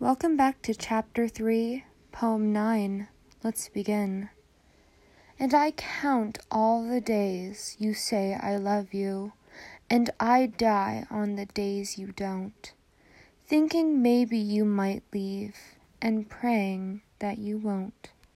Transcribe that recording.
Welcome back to Chapter 3, Poem 9. Let's begin. And I count all the days you say I love you, and I die on the days you don't, thinking maybe you might leave, and praying that you won't.